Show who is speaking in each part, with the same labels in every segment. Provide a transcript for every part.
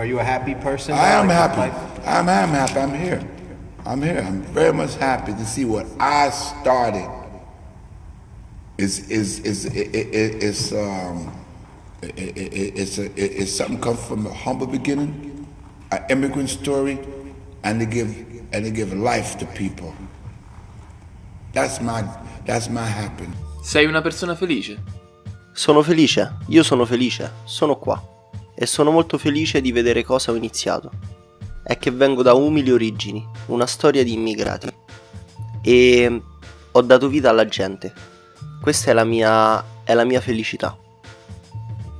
Speaker 1: are you a happy person?
Speaker 2: I am happy. I'm, I'm happy. I'm here. I'm here. I'm very much happy to see what I started. Is is is it, it, it's um it, it, it's a, it's something come from a humble beginning, an immigrant story, and to give and to give life to people. That's my that's my happiness.
Speaker 3: Sei una persona felice?
Speaker 4: Sono felice, io sono felice, sono qua. E sono molto felice di vedere cosa ho iniziato. È che vengo da umili origini, una storia di immigrati. E ho dato vita alla gente. Questa è la mia, è la mia felicità.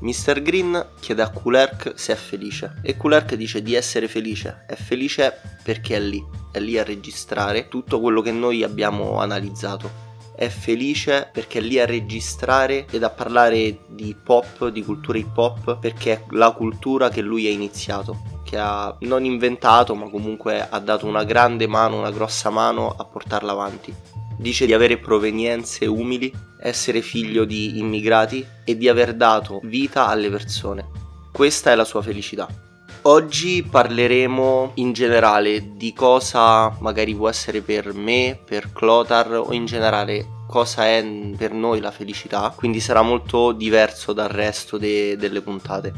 Speaker 4: Mr. Green chiede a Kulerk se è felice e Kulerk dice di essere felice. È felice perché è lì, è lì a registrare tutto quello che noi abbiamo analizzato è felice perché è lì a registrare ed a parlare di hip hop, di cultura hip hop, perché è la cultura che lui ha iniziato, che ha non inventato, ma comunque ha dato una grande mano, una grossa mano a portarla avanti. Dice di avere provenienze umili, essere figlio di immigrati e di aver dato vita alle persone. Questa è la sua felicità. Oggi parleremo in generale di cosa magari può essere per me, per Clotar o in generale cosa è per noi la felicità, quindi sarà molto diverso dal resto de- delle puntate.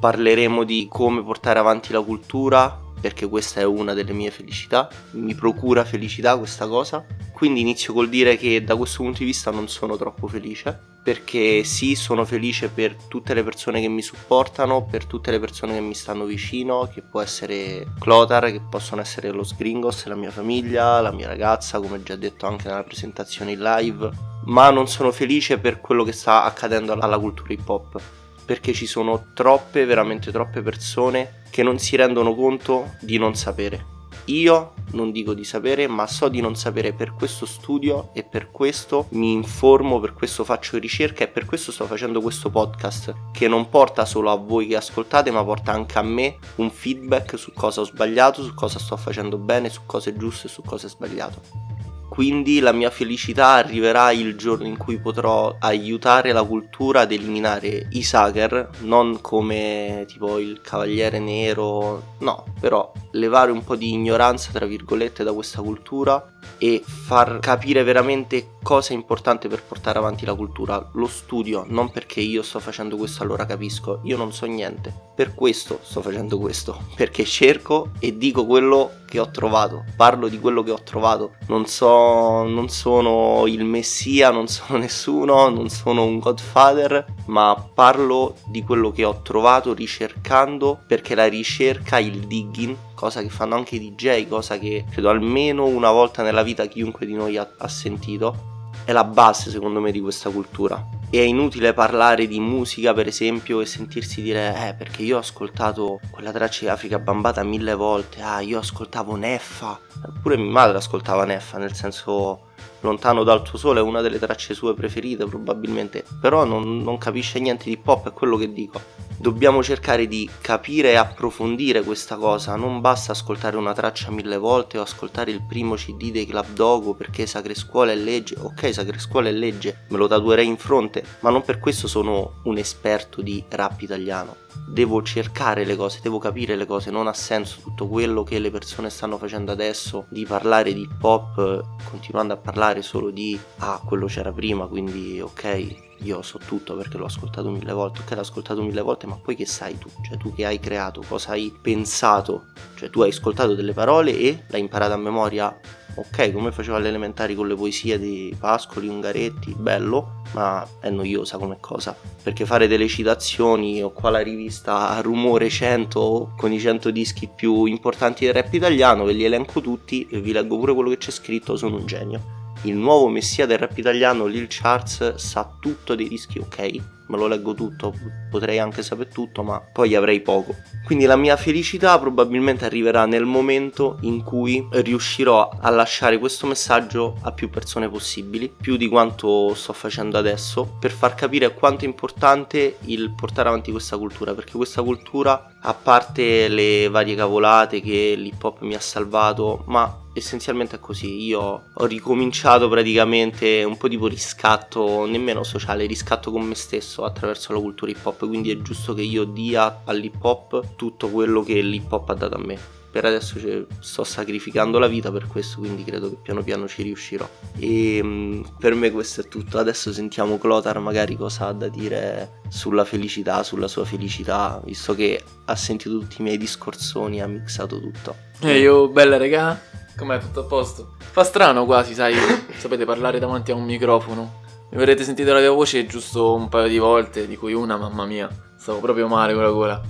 Speaker 4: Parleremo di come portare avanti la cultura, perché questa è una delle mie felicità, mi procura felicità questa cosa. Quindi inizio col dire che da questo punto di vista non sono troppo felice, perché sì, sono felice per tutte le persone che mi supportano, per tutte le persone che mi stanno vicino, che può essere Clotar, che possono essere lo Sgringos, la mia famiglia, la mia ragazza, come già detto anche nella presentazione in live, ma non sono felice per quello che sta accadendo alla cultura hip hop perché ci sono troppe, veramente troppe persone che non si rendono conto di non sapere. Io non dico di sapere, ma so di non sapere per questo studio e per questo mi informo, per questo faccio ricerca e per questo sto facendo questo podcast che non porta solo a voi che ascoltate, ma porta anche a me un feedback su cosa ho sbagliato, su cosa sto facendo bene, su cosa è giusto e su cosa è sbagliato. Quindi la mia felicità arriverà il giorno in cui potrò aiutare la cultura ad eliminare i Sager, non come tipo il Cavaliere Nero, no, però levare un po' di ignoranza, tra virgolette, da questa cultura e far capire veramente cosa è importante per portare avanti la cultura. Lo studio, non perché io sto facendo questo allora capisco, io non so niente. Per questo sto facendo questo, perché cerco e dico quello che ho trovato, parlo di quello che ho trovato. Non so, non sono il messia, non sono nessuno, non sono un godfather, ma parlo di quello che ho trovato ricercando perché la ricerca, il digging, cosa che fanno anche i DJ, cosa che credo almeno una volta nella vita chiunque di noi ha, ha sentito, è la base secondo me di questa cultura. E è inutile parlare di musica per esempio e sentirsi dire eh perché io ho ascoltato quella traccia di Africa Bambata mille volte, ah io ascoltavo Neffa, pure mia madre ascoltava Neffa, nel senso Lontano dal tuo sole è una delle tracce sue preferite probabilmente, però non, non capisce niente di pop, è quello che dico. Dobbiamo cercare di capire e approfondire questa cosa, non basta ascoltare una traccia mille volte o ascoltare il primo CD dei Club Dogo perché Sacre Scuola è legge, ok Sacre Scuola è legge, me lo tatuerei in fronte, ma non per questo sono un esperto di rap italiano. Devo cercare le cose, devo capire le cose, non ha senso tutto quello che le persone stanno facendo adesso di parlare di hip hop continuando a parlare solo di ah quello c'era prima, quindi ok io so tutto perché l'ho ascoltato mille volte, ok l'ho ascoltato mille volte, ma poi che sai tu? Cioè tu che hai creato, cosa hai pensato? Cioè tu hai ascoltato delle parole e l'hai imparata a memoria, ok come facevo alle elementari con le poesie di Pascoli, Ungaretti, bello, ma è noiosa come cosa, perché fare delle citazioni o qua la rivista Rumore 100 con i 100 dischi più importanti del rap italiano, ve li elenco tutti e vi leggo pure quello che c'è scritto, sono un genio il nuovo messia del rap italiano Lil Charles sa tutto dei dischi, ok? Me lo leggo tutto, potrei anche sapere tutto, ma poi avrei poco. Quindi la mia felicità probabilmente arriverà nel momento in cui riuscirò a lasciare questo messaggio a più persone possibili, più di quanto sto facendo adesso, per far capire quanto è importante il portare avanti questa cultura, perché questa cultura, a parte le varie cavolate che l'hip hop mi ha salvato, ma essenzialmente è così. Io ho ricominciato praticamente un po' tipo riscatto, nemmeno sociale, riscatto con me stesso attraverso la cultura hip hop. Quindi è giusto che io dia all'hip hop tutto quello che l'hip hop ha dato a me per adesso sto sacrificando la vita per questo, quindi credo che piano piano ci riuscirò. E mm, per me questo è tutto. Adesso sentiamo Clotar magari cosa ha da dire sulla felicità, sulla sua felicità, visto che ha sentito tutti i miei discorsoni, ha mixato tutto.
Speaker 1: E eh, io, bella regà, com'è tutto a posto? Fa strano quasi, sai, sapete parlare davanti a un microfono. Mi avrete sentito la mia voce giusto un paio di volte, di cui una, mamma mia, stavo proprio male con la gola.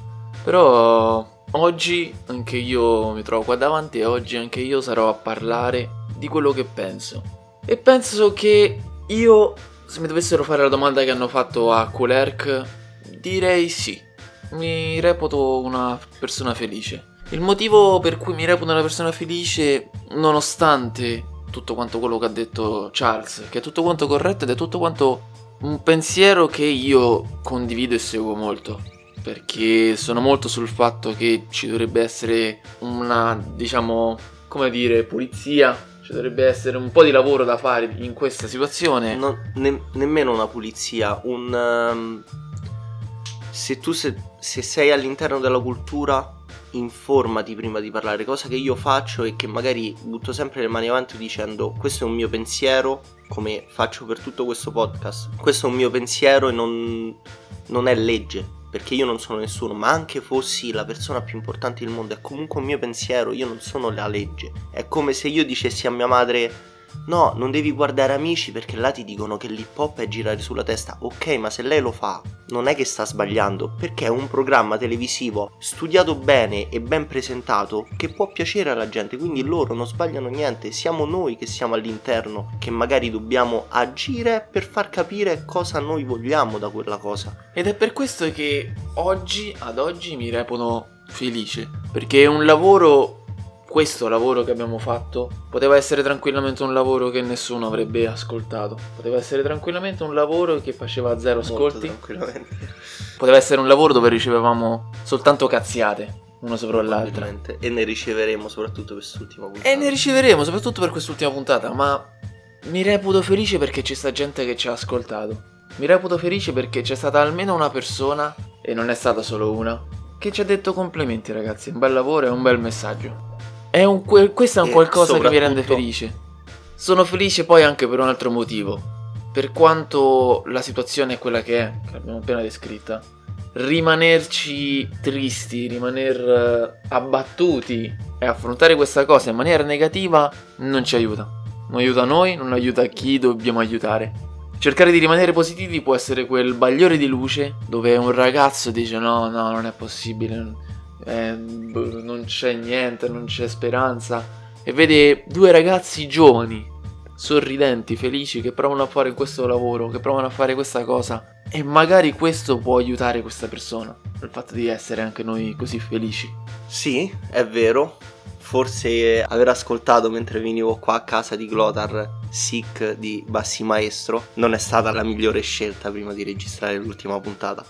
Speaker 1: Però Oggi anche io mi trovo qua davanti e oggi anche io sarò a parlare di quello che penso. E penso che io, se mi dovessero fare la domanda che hanno fatto a Kulerk, direi sì. Mi reputo una persona felice. Il motivo per cui mi reputo una persona felice, nonostante tutto quanto quello che ha detto Charles, che è tutto quanto corretto ed è tutto quanto un pensiero che io condivido e seguo molto perché sono molto sul fatto che ci dovrebbe essere una, diciamo, come dire, pulizia. Ci dovrebbe essere un po' di lavoro da fare in questa situazione.
Speaker 4: Non, ne, nemmeno una pulizia, un... Um, se tu se, se sei all'interno della cultura informati prima di parlare, cosa che io faccio e che magari butto sempre le mani avanti dicendo questo è un mio pensiero, come faccio per tutto questo podcast, questo è un mio pensiero e non, non è legge, perché io non sono nessuno, ma anche fossi la persona più importante del mondo, è comunque un mio pensiero, io non sono la legge. È come se io dicessi a mia madre No, non devi guardare amici perché là ti dicono che l'hip hop è girare sulla testa. Ok, ma se lei lo fa, non è che sta sbagliando, perché è un programma televisivo studiato bene e ben presentato che può piacere alla gente, quindi loro non sbagliano niente, siamo noi che siamo all'interno che magari dobbiamo agire per far capire cosa noi vogliamo da quella cosa.
Speaker 1: Ed è per questo che oggi, ad oggi, mi reputo felice, perché è un lavoro questo lavoro che abbiamo fatto poteva essere tranquillamente un lavoro che nessuno avrebbe ascoltato. Poteva essere tranquillamente un lavoro che faceva zero ascolti. Poteva essere un lavoro dove ricevevamo soltanto cazziate uno sopra l'altro.
Speaker 4: E ne riceveremo soprattutto per quest'ultima puntata.
Speaker 1: E ne riceveremo soprattutto per quest'ultima puntata, ma mi reputo felice perché c'è sta gente che ci ha ascoltato. Mi reputo felice perché c'è stata almeno una persona, e non è stata solo una, che ci ha detto complimenti ragazzi, un bel lavoro e un bel messaggio. Un, questo è un qualcosa che mi rende felice. Sono felice poi anche per un altro motivo. Per quanto la situazione è quella che è, che l'abbiamo appena descritta, rimanerci tristi, rimaner uh, abbattuti e affrontare questa cosa in maniera negativa non ci aiuta. Non aiuta noi, non aiuta chi dobbiamo aiutare. Cercare di rimanere positivi può essere quel bagliore di luce dove un ragazzo dice no, no, non è possibile, eh, non c'è niente, non c'è speranza. E vede due ragazzi giovani, sorridenti, felici, che provano a fare questo lavoro, che provano a fare questa cosa. E magari questo può aiutare questa persona, il fatto di essere anche noi così felici.
Speaker 4: Sì, è vero. Forse aver ascoltato mentre venivo qua a casa di Glotar Sick di Bassi Maestro non è stata la migliore scelta prima di registrare l'ultima puntata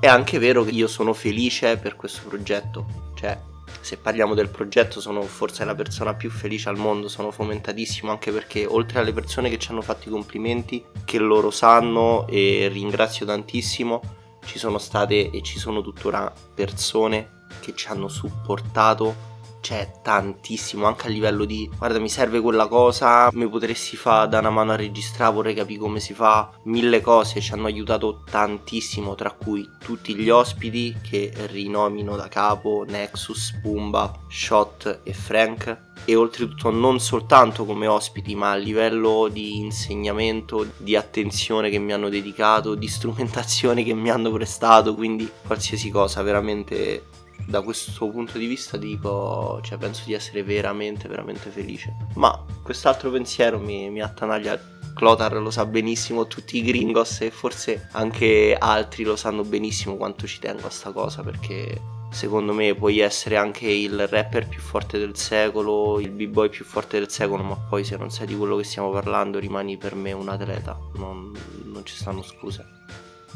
Speaker 4: è anche vero che io sono felice per questo progetto, cioè se parliamo del progetto sono forse la persona più felice al mondo, sono fomentatissimo anche perché oltre alle persone che ci hanno fatto i complimenti, che loro sanno e ringrazio tantissimo, ci sono state e ci sono tuttora persone che ci hanno supportato c'è tantissimo anche a livello di guarda mi serve quella cosa mi potresti fare da una mano a registrare vorrei capire come si fa mille cose ci hanno aiutato tantissimo tra cui tutti gli ospiti che rinomino da capo Nexus, Pumba, Shot e Frank. E oltretutto non soltanto come ospiti ma a livello di insegnamento, di attenzione che mi hanno dedicato, di strumentazione che mi hanno prestato, quindi qualsiasi cosa, veramente da questo punto di vista dico, cioè penso di essere veramente, veramente felice. Ma quest'altro pensiero mi, mi attanaglia. Clotar lo sa benissimo, tutti i gringos e forse anche altri lo sanno benissimo quanto ci tengo a sta cosa perché secondo me puoi essere anche il rapper più forte del secolo, il b-boy più forte del secolo, ma poi se non sai di quello che stiamo parlando rimani per me un atleta, non, non ci stanno scuse.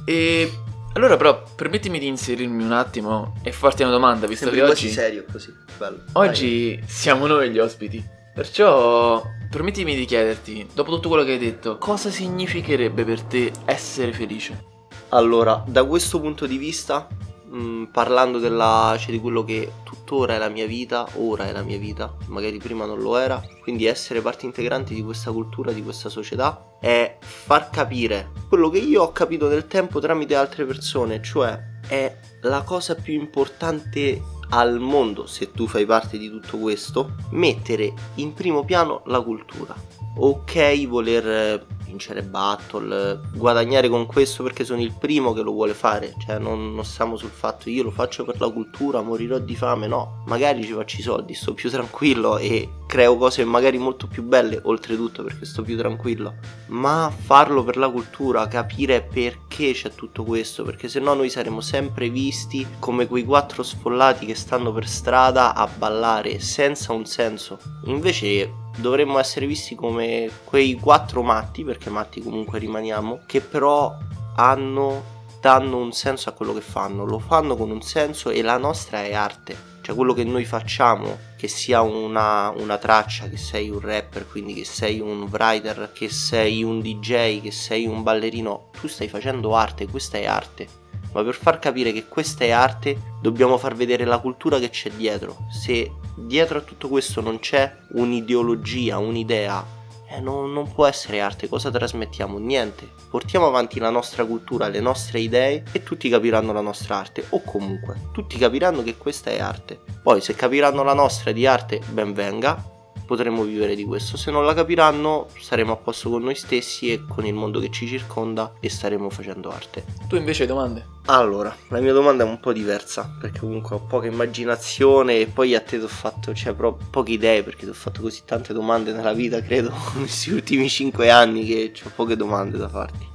Speaker 1: E allora, però, permettimi di inserirmi un attimo e farti una domanda, visto
Speaker 4: Sembri
Speaker 1: che oggi.
Speaker 4: serio così, bello.
Speaker 1: Oggi Dai. siamo noi gli ospiti. Perciò permettimi di chiederti, dopo tutto quello che hai detto, cosa significherebbe per te essere felice?
Speaker 4: Allora, da questo punto di vista, mh, parlando della, cioè di quello che tuttora è la mia vita, ora è la mia vita, magari prima non lo era, quindi essere parte integrante di questa cultura, di questa società, è far capire quello che io ho capito nel tempo tramite altre persone, cioè è la cosa più importante al mondo, se tu fai parte di tutto questo, mettere in primo piano la cultura. Ok, voler vincere battle, guadagnare con questo perché sono il primo che lo vuole fare, cioè non, non stiamo sul fatto io lo faccio per la cultura, morirò di fame, no, magari ci faccio i soldi, sto più tranquillo e creo cose magari molto più belle, oltretutto perché sto più tranquillo, ma farlo per la cultura, capire perché c'è tutto questo, perché se no noi saremo sempre visti come quei quattro sfollati che stanno per strada a ballare senza un senso. Invece dovremmo essere visti come quei quattro matti, perché matti comunque rimaniamo, che però hanno danno un senso a quello che fanno, lo fanno con un senso e la nostra è arte. Cioè quello che noi facciamo, che sia una, una traccia, che sei un rapper, quindi che sei un writer, che sei un DJ, che sei un ballerino, tu stai facendo arte, questa è arte ma per far capire che questa è arte dobbiamo far vedere la cultura che c'è dietro. Se dietro a tutto questo non c'è un'ideologia, un'idea, eh, non, non, può essere arte, cosa trasmettiamo? Niente. Portiamo avanti la nostra cultura, le nostre idee e tutti capiranno la nostra arte, o comunque, tutti capiranno che questa è arte. Poi se capiranno la nostra di arte, ben venga, potremo vivere di questo. Se non la capiranno, saremo a posto con noi stessi e con il mondo che ci circonda e staremo facendo arte.
Speaker 1: Tu invece hai domande?
Speaker 4: Allora, la mia domanda è un po' diversa, perché comunque ho poca immaginazione e poi a te ti ho fatto, cioè, però poche idee, perché ti ho fatto così tante domande nella vita, credo, questi ultimi 5 anni che ho poche domande da farti.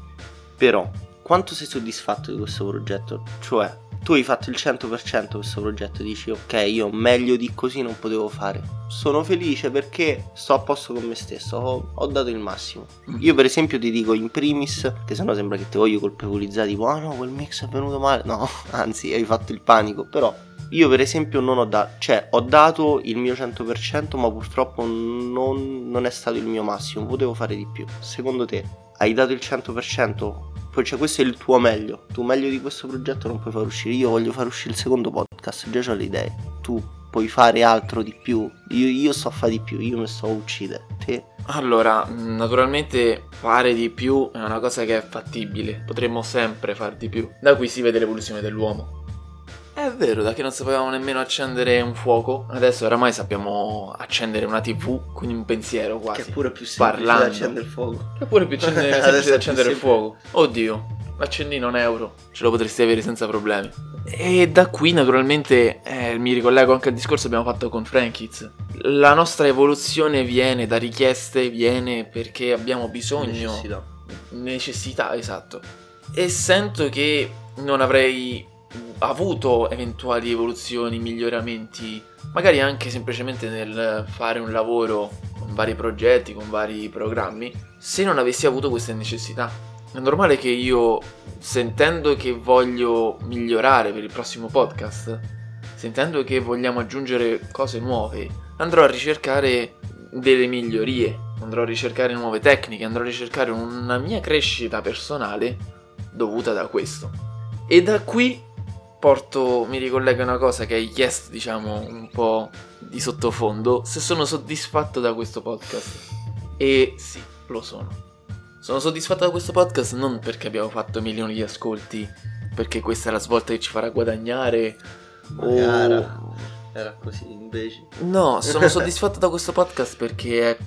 Speaker 4: Però, quanto sei soddisfatto di questo progetto? Cioè, tu hai fatto il 100% questo progetto, dici ok, io meglio di così non potevo fare. Sono felice perché sto a posto con me stesso, ho, ho dato il massimo. Mm. Io per esempio ti dico in primis, che sennò sembra che ti voglio colpevolizzare, tipo ah no, quel mix è venuto male. No, anzi, hai fatto il panico, però io per esempio non ho dato, cioè ho dato il mio 100% ma purtroppo non, non, è stato il mio massimo, potevo fare di più. Secondo te hai dato il 100%? cioè questo è il tuo meglio. Tu meglio di questo progetto non puoi far uscire. Io voglio far uscire il secondo podcast, già ho le idee. Tu puoi fare altro di più. Io, io so fare di più, io mi sto a uccidere. Te?
Speaker 1: Allora, naturalmente fare di più è una cosa che è fattibile. Potremmo sempre far di più. Da qui si vede l'evoluzione dell'uomo. È vero, da che non sapevamo nemmeno accendere un fuoco, adesso oramai sappiamo accendere una TV con un pensiero quasi.
Speaker 4: Che è pure più semplice da accendere il fuoco.
Speaker 1: Che è pure più semplice da accendere il fuoco. Oddio, l'accendino un euro, ce lo potresti avere senza problemi. E da qui naturalmente eh, mi ricollego anche al discorso che abbiamo fatto con Frankiz. La nostra evoluzione viene da richieste, viene perché abbiamo bisogno...
Speaker 4: Necessità.
Speaker 1: Necessità, esatto. E sento che non avrei avuto eventuali evoluzioni, miglioramenti, magari anche semplicemente nel fare un lavoro con vari progetti, con vari programmi, se non avessi avuto queste necessità. È normale che io, sentendo che voglio migliorare per il prossimo podcast, sentendo che vogliamo aggiungere cose nuove, andrò a ricercare delle migliorie, andrò a ricercare nuove tecniche, andrò a ricercare una mia crescita personale dovuta da questo. E da qui porto, mi ricollega una cosa che hai chiesto, diciamo, un po' di sottofondo, se sono soddisfatto da questo podcast. E sì, lo sono. Sono soddisfatto da questo podcast non perché abbiamo fatto milioni di ascolti, perché questa è la svolta che ci farà guadagnare.
Speaker 4: Magari. O... Era così invece.
Speaker 1: No, sono soddisfatto da questo podcast perché è,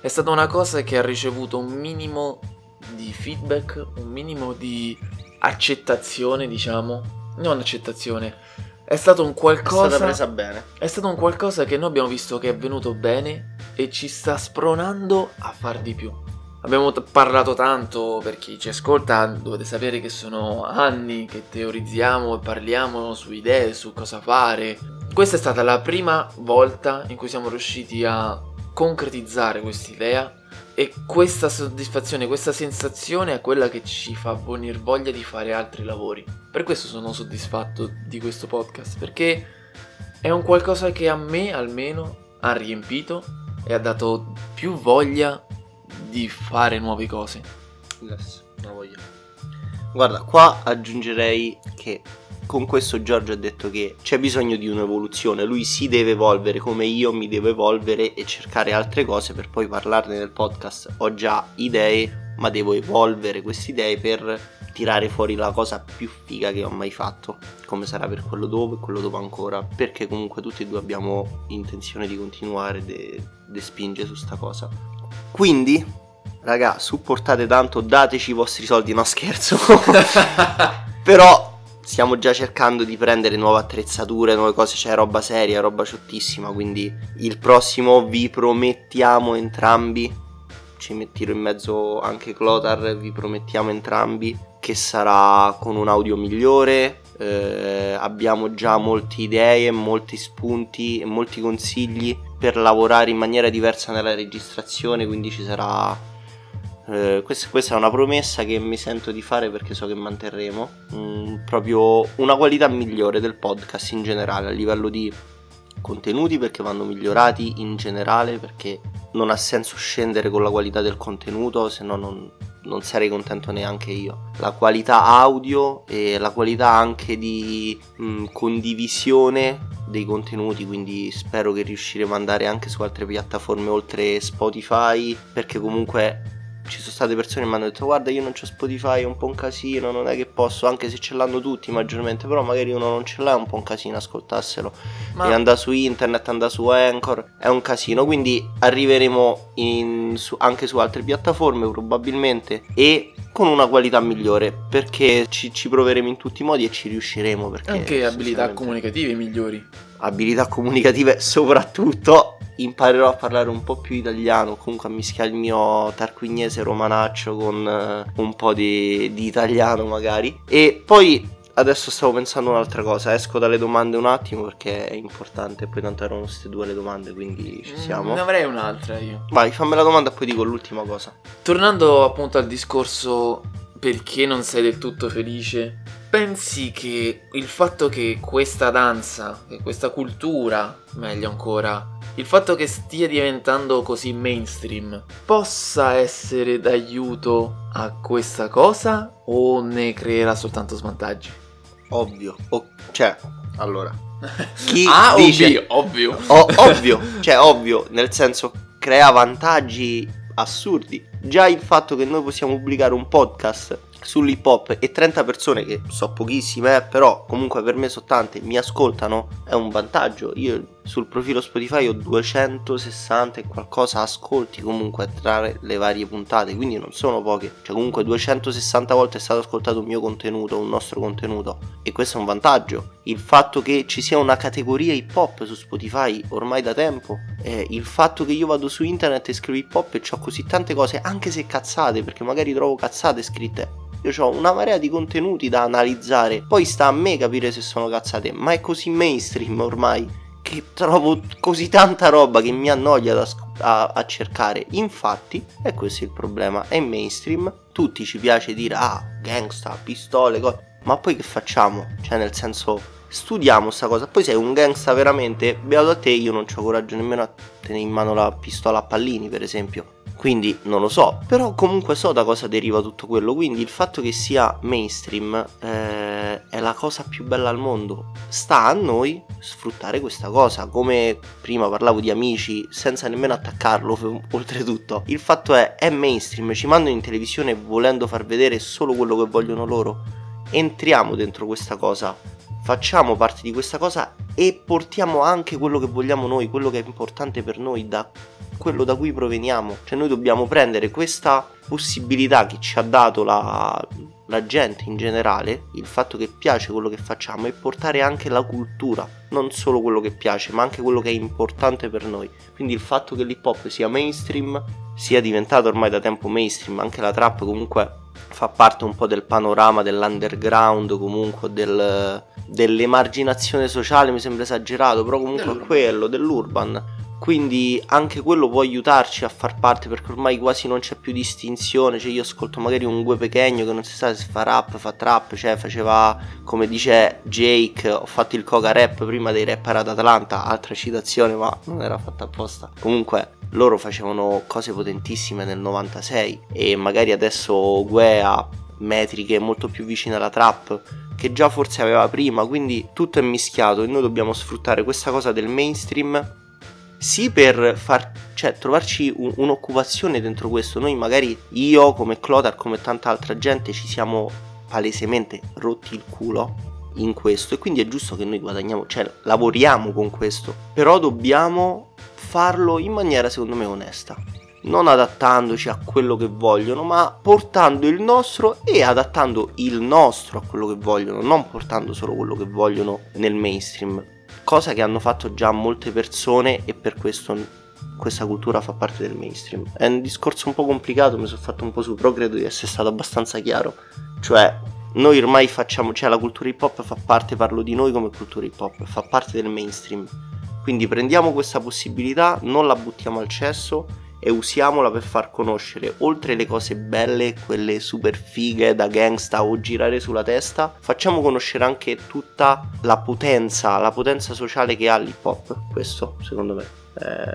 Speaker 1: è stata una cosa che ha ricevuto un minimo di feedback, un minimo di accettazione, diciamo, non accettazione. È stato un qualcosa. È
Speaker 4: stata presa bene.
Speaker 1: È stato un qualcosa che noi abbiamo visto che è venuto bene e ci sta spronando a far di più. Abbiamo t- parlato tanto, per chi ci ascolta dovete sapere che sono anni che teorizziamo e parliamo su idee, su cosa fare. Questa è stata la prima volta in cui siamo riusciti a concretizzare quest'idea e questa soddisfazione, questa sensazione è quella che ci fa venire voglia di fare altri lavori. Per questo sono soddisfatto di questo podcast, perché è un qualcosa che a me almeno ha riempito e ha dato più voglia di fare nuove cose.
Speaker 4: Yes, una voglia. Guarda, qua aggiungerei che con questo Giorgio ha detto che c'è bisogno di un'evoluzione, lui si deve evolvere come io mi devo evolvere e cercare altre cose per poi parlarne nel podcast. Ho già idee, ma devo evolvere queste idee per tirare fuori la cosa più figa che ho mai fatto, come sarà per quello dopo e quello dopo ancora, perché comunque tutti e due abbiamo intenzione di continuare e spingere su sta cosa. Quindi, raga, supportate tanto, dateci i vostri soldi, no scherzo. Però stiamo già cercando di prendere nuove attrezzature, nuove cose, c'è roba seria, roba ciottissima, quindi il prossimo vi promettiamo entrambi, ci metterò in mezzo anche Clotar, vi promettiamo entrambi che sarà con un audio migliore, eh, abbiamo già molte idee, molti spunti e molti consigli per lavorare in maniera diversa nella registrazione, quindi ci sarà eh, questa, questa, è una promessa che mi sento di fare perché so che manterremo mm, proprio una qualità migliore del podcast in generale a livello di contenuti perché vanno migliorati in generale perché non ha senso scendere con la qualità del contenuto se no non, non sarei contento neanche io. La qualità audio e la qualità anche di mh, mm, condivisione dei contenuti quindi spero che riusciremo ad andare anche su altre piattaforme oltre Spotify perché comunque ci sono state persone che mi hanno detto guarda io non ho Spotify, è un po' un casino, non è che posso, anche se ce l'hanno tutti maggiormente, però magari uno non ce l'ha, è un po' un casino ascoltarselo. Ma... E andare su internet, andare su Anchor, è un casino, quindi arriveremo in, su, anche su altre piattaforme probabilmente e con una qualità migliore perché ci, ci proveremo in tutti i modi e ci riusciremo.
Speaker 1: Anche abilità comunicative migliori.
Speaker 4: Abilità comunicative soprattutto imparerò a parlare un po' più italiano, comunque a mischiare il mio tarquignese romanaccio con uh, un po' di, di italiano magari. E poi adesso stavo pensando un'altra cosa, esco dalle domande un attimo perché è importante, poi tanto erano queste due le domande, quindi ci mm, siamo.
Speaker 1: Ne avrei un'altra io.
Speaker 4: Vai, fammi la domanda e poi dico l'ultima cosa.
Speaker 1: Tornando appunto al discorso perché non sei del tutto felice, pensi che il fatto che questa danza, che questa cultura, meglio ancora, il fatto che stia diventando così mainstream possa essere d'aiuto a questa cosa o ne creerà soltanto svantaggi?
Speaker 4: Ovvio, o- cioè, allora, chi
Speaker 1: ah,
Speaker 4: dice
Speaker 1: ovvio,
Speaker 4: o- ovvio, cioè ovvio, nel senso crea vantaggi assurdi. Già il fatto che noi possiamo pubblicare un podcast sull'hip hop e 30 persone che so pochissime, eh, però comunque per me sono tante, mi ascoltano, è un vantaggio. Io sul profilo Spotify ho 260 e qualcosa ascolti comunque tra le varie puntate, quindi non sono poche. Cioè comunque 260 volte è stato ascoltato un mio contenuto, un nostro contenuto e questo è un vantaggio. Il fatto che ci sia una categoria hip hop su Spotify ormai da tempo, eh, il fatto che io vado su internet e scrivo hip hop e ho così tante cose, anche se cazzate, perché magari trovo cazzate scritte io ho una marea di contenuti da analizzare, poi sta a me capire se sono cazzate, ma è così mainstream ormai che trovo così tanta roba che mi annoia da, a, a, cercare. Infatti, è questo il problema, è mainstream, tutti ci piace dire ah, gangsta, pistole, cose, ma poi che facciamo? Cioè nel senso studiamo sta cosa, poi sei un gangsta veramente, beato a te, io non ho coraggio nemmeno a tenere in mano la pistola a pallini, per esempio. Quindi non lo so, però comunque so da cosa deriva tutto quello, quindi il fatto che sia mainstream eh, è la cosa più bella al mondo. Sta a noi sfruttare questa cosa, come prima parlavo di amici senza nemmeno attaccarlo oltretutto. Il fatto è è mainstream, ci mandano in televisione volendo far vedere solo quello che vogliono loro. Entriamo dentro questa cosa, facciamo parte di questa cosa e portiamo anche quello che vogliamo noi, quello che è importante per noi da quello da cui proveniamo. Cioè noi dobbiamo prendere questa possibilità che ci ha dato la, la gente in generale, il fatto che piace quello che facciamo e portare anche la cultura, non solo quello che piace, ma anche quello che è importante per noi. Quindi il fatto che l'hip hop sia mainstream, sia diventato ormai da tempo mainstream, anche la trap comunque fa parte un po' del panorama dell'underground, comunque del, dell'emarginazione sociale, mi sembra esagerato, però comunque è quello, dell'urban quindi anche quello può aiutarci a far parte perché ormai quasi non c'è più distinzione, cioè io ascolto magari un gue pechegno che non si sa se fa rap, fa trap, cioè faceva come dice Jake, ho fatto il coca rap prima dei rapper ad Atlanta, altra citazione ma non era fatta apposta. Comunque loro facevano cose potentissime nel 96 e magari adesso Gue ha metriche molto più vicine alla trap che già forse aveva prima, quindi tutto è mischiato e noi dobbiamo sfruttare questa cosa del mainstream sì per far, cioè, trovarci un, un'occupazione dentro questo. Noi magari io come Clotar, come tanta altra gente ci siamo palesemente rotti il culo in questo e quindi è giusto che noi guadagniamo, cioè lavoriamo con questo, però dobbiamo farlo in maniera secondo me onesta. Non adattandoci a quello che vogliono, ma portando il nostro e adattando il nostro a quello che vogliono, non portando solo quello che vogliono nel mainstream cosa che hanno fatto già molte persone e per questo questa cultura fa parte del mainstream. È un discorso un po' complicato, mi sono fatto un po' su, però credo di essere stato abbastanza chiaro. Cioè, noi ormai facciamo, cioè la cultura hip hop fa parte, parlo di noi come cultura hip hop, fa parte del mainstream. Quindi prendiamo questa possibilità, non la buttiamo al cesso e usiamola per far conoscere, oltre le cose belle, quelle super fighe da gangsta o girare sulla testa, facciamo conoscere anche tutta la potenza, la potenza sociale che ha l'hip hop. Questo, secondo me, è,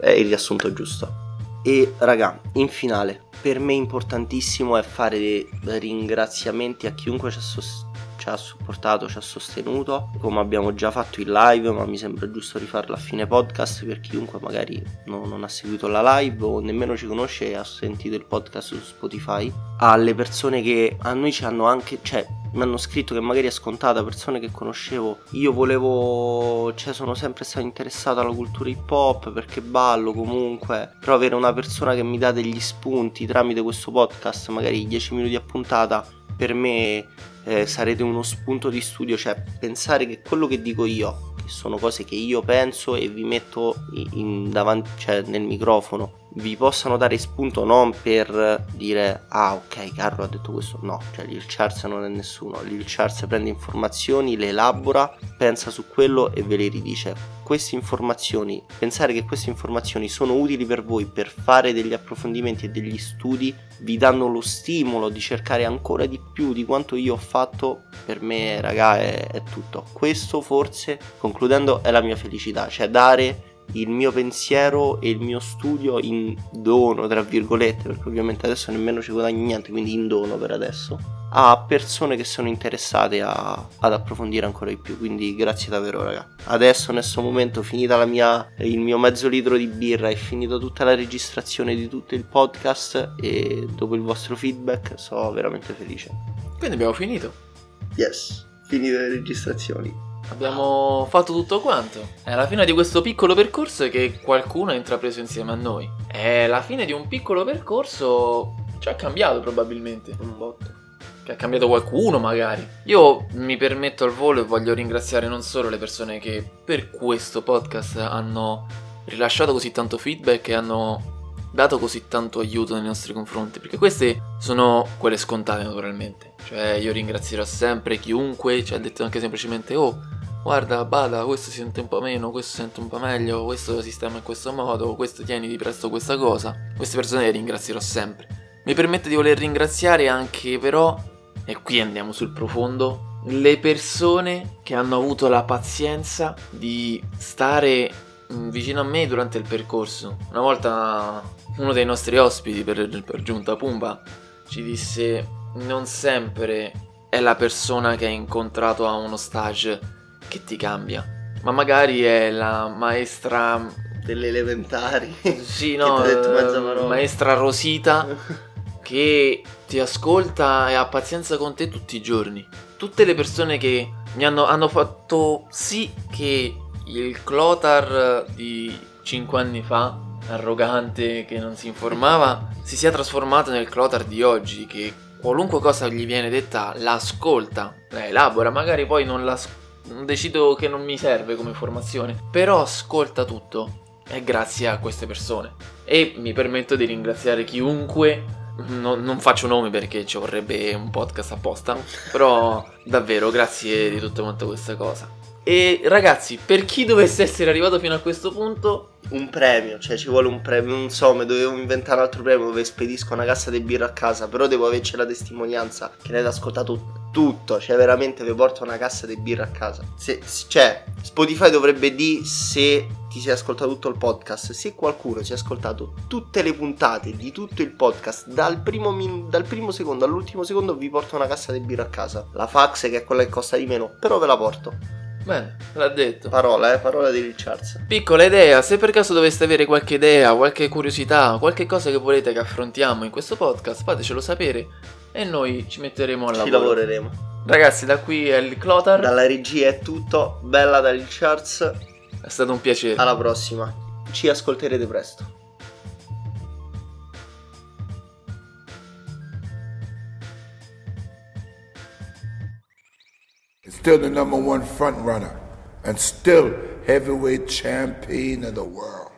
Speaker 4: è il riassunto giusto. E raga, in finale, per me importantissimo è fare ringraziamenti a chiunque ci ha sostenuto ci ha supportato, ci ha sostenuto, come abbiamo già fatto in live, ma mi sembra giusto rifarlo a fine podcast per chiunque magari no, non ha seguito la live o nemmeno ci conosce e ha sentito il podcast su Spotify, alle persone che a noi ci hanno anche, cioè mi hanno scritto che magari è scontata, persone che conoscevo, io volevo, cioè sono sempre stato interessato alla cultura hip hop perché ballo comunque, però avere una persona che mi dà degli spunti tramite questo podcast, magari 10 minuti a puntata, per me eh, sarete uno spunto di studio, cioè pensare che quello che dico io, che sono cose che io penso e vi metto in, in davanti, cioè nel microfono, vi possano dare spunto non per dire ah ok Carlo ha detto questo. No cioè Lil Charles non è nessuno. Lil Charles prende informazioni le elabora pensa su quello e ve le ridice. Queste informazioni pensare che queste informazioni sono utili per voi per fare degli approfondimenti e degli studi vi danno lo stimolo di cercare ancora di più di quanto io ho fatto per me raga è, è tutto. Questo forse concludendo è la mia felicità cioè dare il mio pensiero e il mio studio in dono, tra virgolette, perché ovviamente adesso nemmeno ci guadagno niente, quindi in dono per adesso, a persone che sono interessate a, ad approfondire ancora di più. Quindi grazie davvero, raga. Adesso, in questo momento, finita la mia, il mio mezzo litro di birra e finito tutta la registrazione di tutto il podcast e dopo il vostro feedback sono veramente felice.
Speaker 1: Quindi abbiamo finito.
Speaker 4: Yes, finite le registrazioni.
Speaker 1: Abbiamo fatto tutto quanto. È la fine di questo piccolo percorso che qualcuno ha intrapreso insieme a noi. È la fine di un piccolo percorso ci ha cambiato probabilmente.
Speaker 4: Un botto.
Speaker 1: Che ha cambiato qualcuno magari. Io mi permetto al volo e voglio ringraziare non solo le persone che per questo podcast hanno rilasciato così tanto feedback e hanno dato così tanto aiuto nei nostri confronti, perché queste sono quelle scontate naturalmente. Cioè io ringrazierò sempre chiunque ci ha detto anche semplicemente oh guarda bada questo si sente un po' meno, questo si sente un po' meglio, questo sistema in questo modo, questo tieni di presto questa cosa. Queste persone le ringrazierò sempre. Mi permette di voler ringraziare anche però, e qui andiamo sul profondo, le persone che hanno avuto la pazienza di stare mm, vicino a me durante il percorso. Una volta uno dei nostri ospiti per, per giunta Pumba ci disse non sempre è la persona che hai incontrato a uno stage che ti cambia, ma magari è la maestra
Speaker 4: delle elementari.
Speaker 1: Sì, no, maestra Rosita che ti ascolta e ha pazienza con te tutti i giorni. Tutte le persone che mi hanno, hanno fatto sì che il Clotar di 5 anni fa arrogante che non si informava si sia trasformato nel Clotar di oggi che qualunque cosa gli viene detta l'ascolta, la elabora, magari poi non la decido che non mi serve come informazione, però ascolta tutto è grazie a queste persone e mi permetto di ringraziare chiunque No, non faccio nomi perché ci vorrebbe un podcast apposta, però davvero grazie di tutta questa cosa. E ragazzi, per chi dovesse essere arrivato fino a questo punto,
Speaker 4: un premio, cioè ci vuole un premio, non so, mi dovevo inventare un altro premio dove spedisco una cassa di birra a casa, però devo averci la testimonianza che l'hai ascoltato tutto, cioè veramente vi porto una cassa di birra a casa. Se, cioè, Spotify dovrebbe dire se ti sei ascoltato tutto il podcast, se qualcuno si è ascoltato tutte le puntate di tutto il podcast, dal primo, min- dal primo secondo all'ultimo secondo vi porto una cassa di birra a casa. La fax che è quella che costa di meno, però ve la porto.
Speaker 1: Bene, l'ha detto.
Speaker 4: Parola, eh, parola di Richards.
Speaker 1: Piccola idea, se per caso doveste avere qualche idea, qualche curiosità, qualche cosa che volete che affrontiamo in questo podcast, fatecelo sapere e noi ci metteremo al
Speaker 4: Ci
Speaker 1: lavoro.
Speaker 4: lavoreremo.
Speaker 1: Ragazzi, da qui è il Clotar.
Speaker 4: Dalla regia è tutto, bella da Richards.
Speaker 1: È stato un piacere.
Speaker 4: Alla prossima. Ci ascolterete presto.
Speaker 2: Still the number one front runner and still heavyweight champion of the world.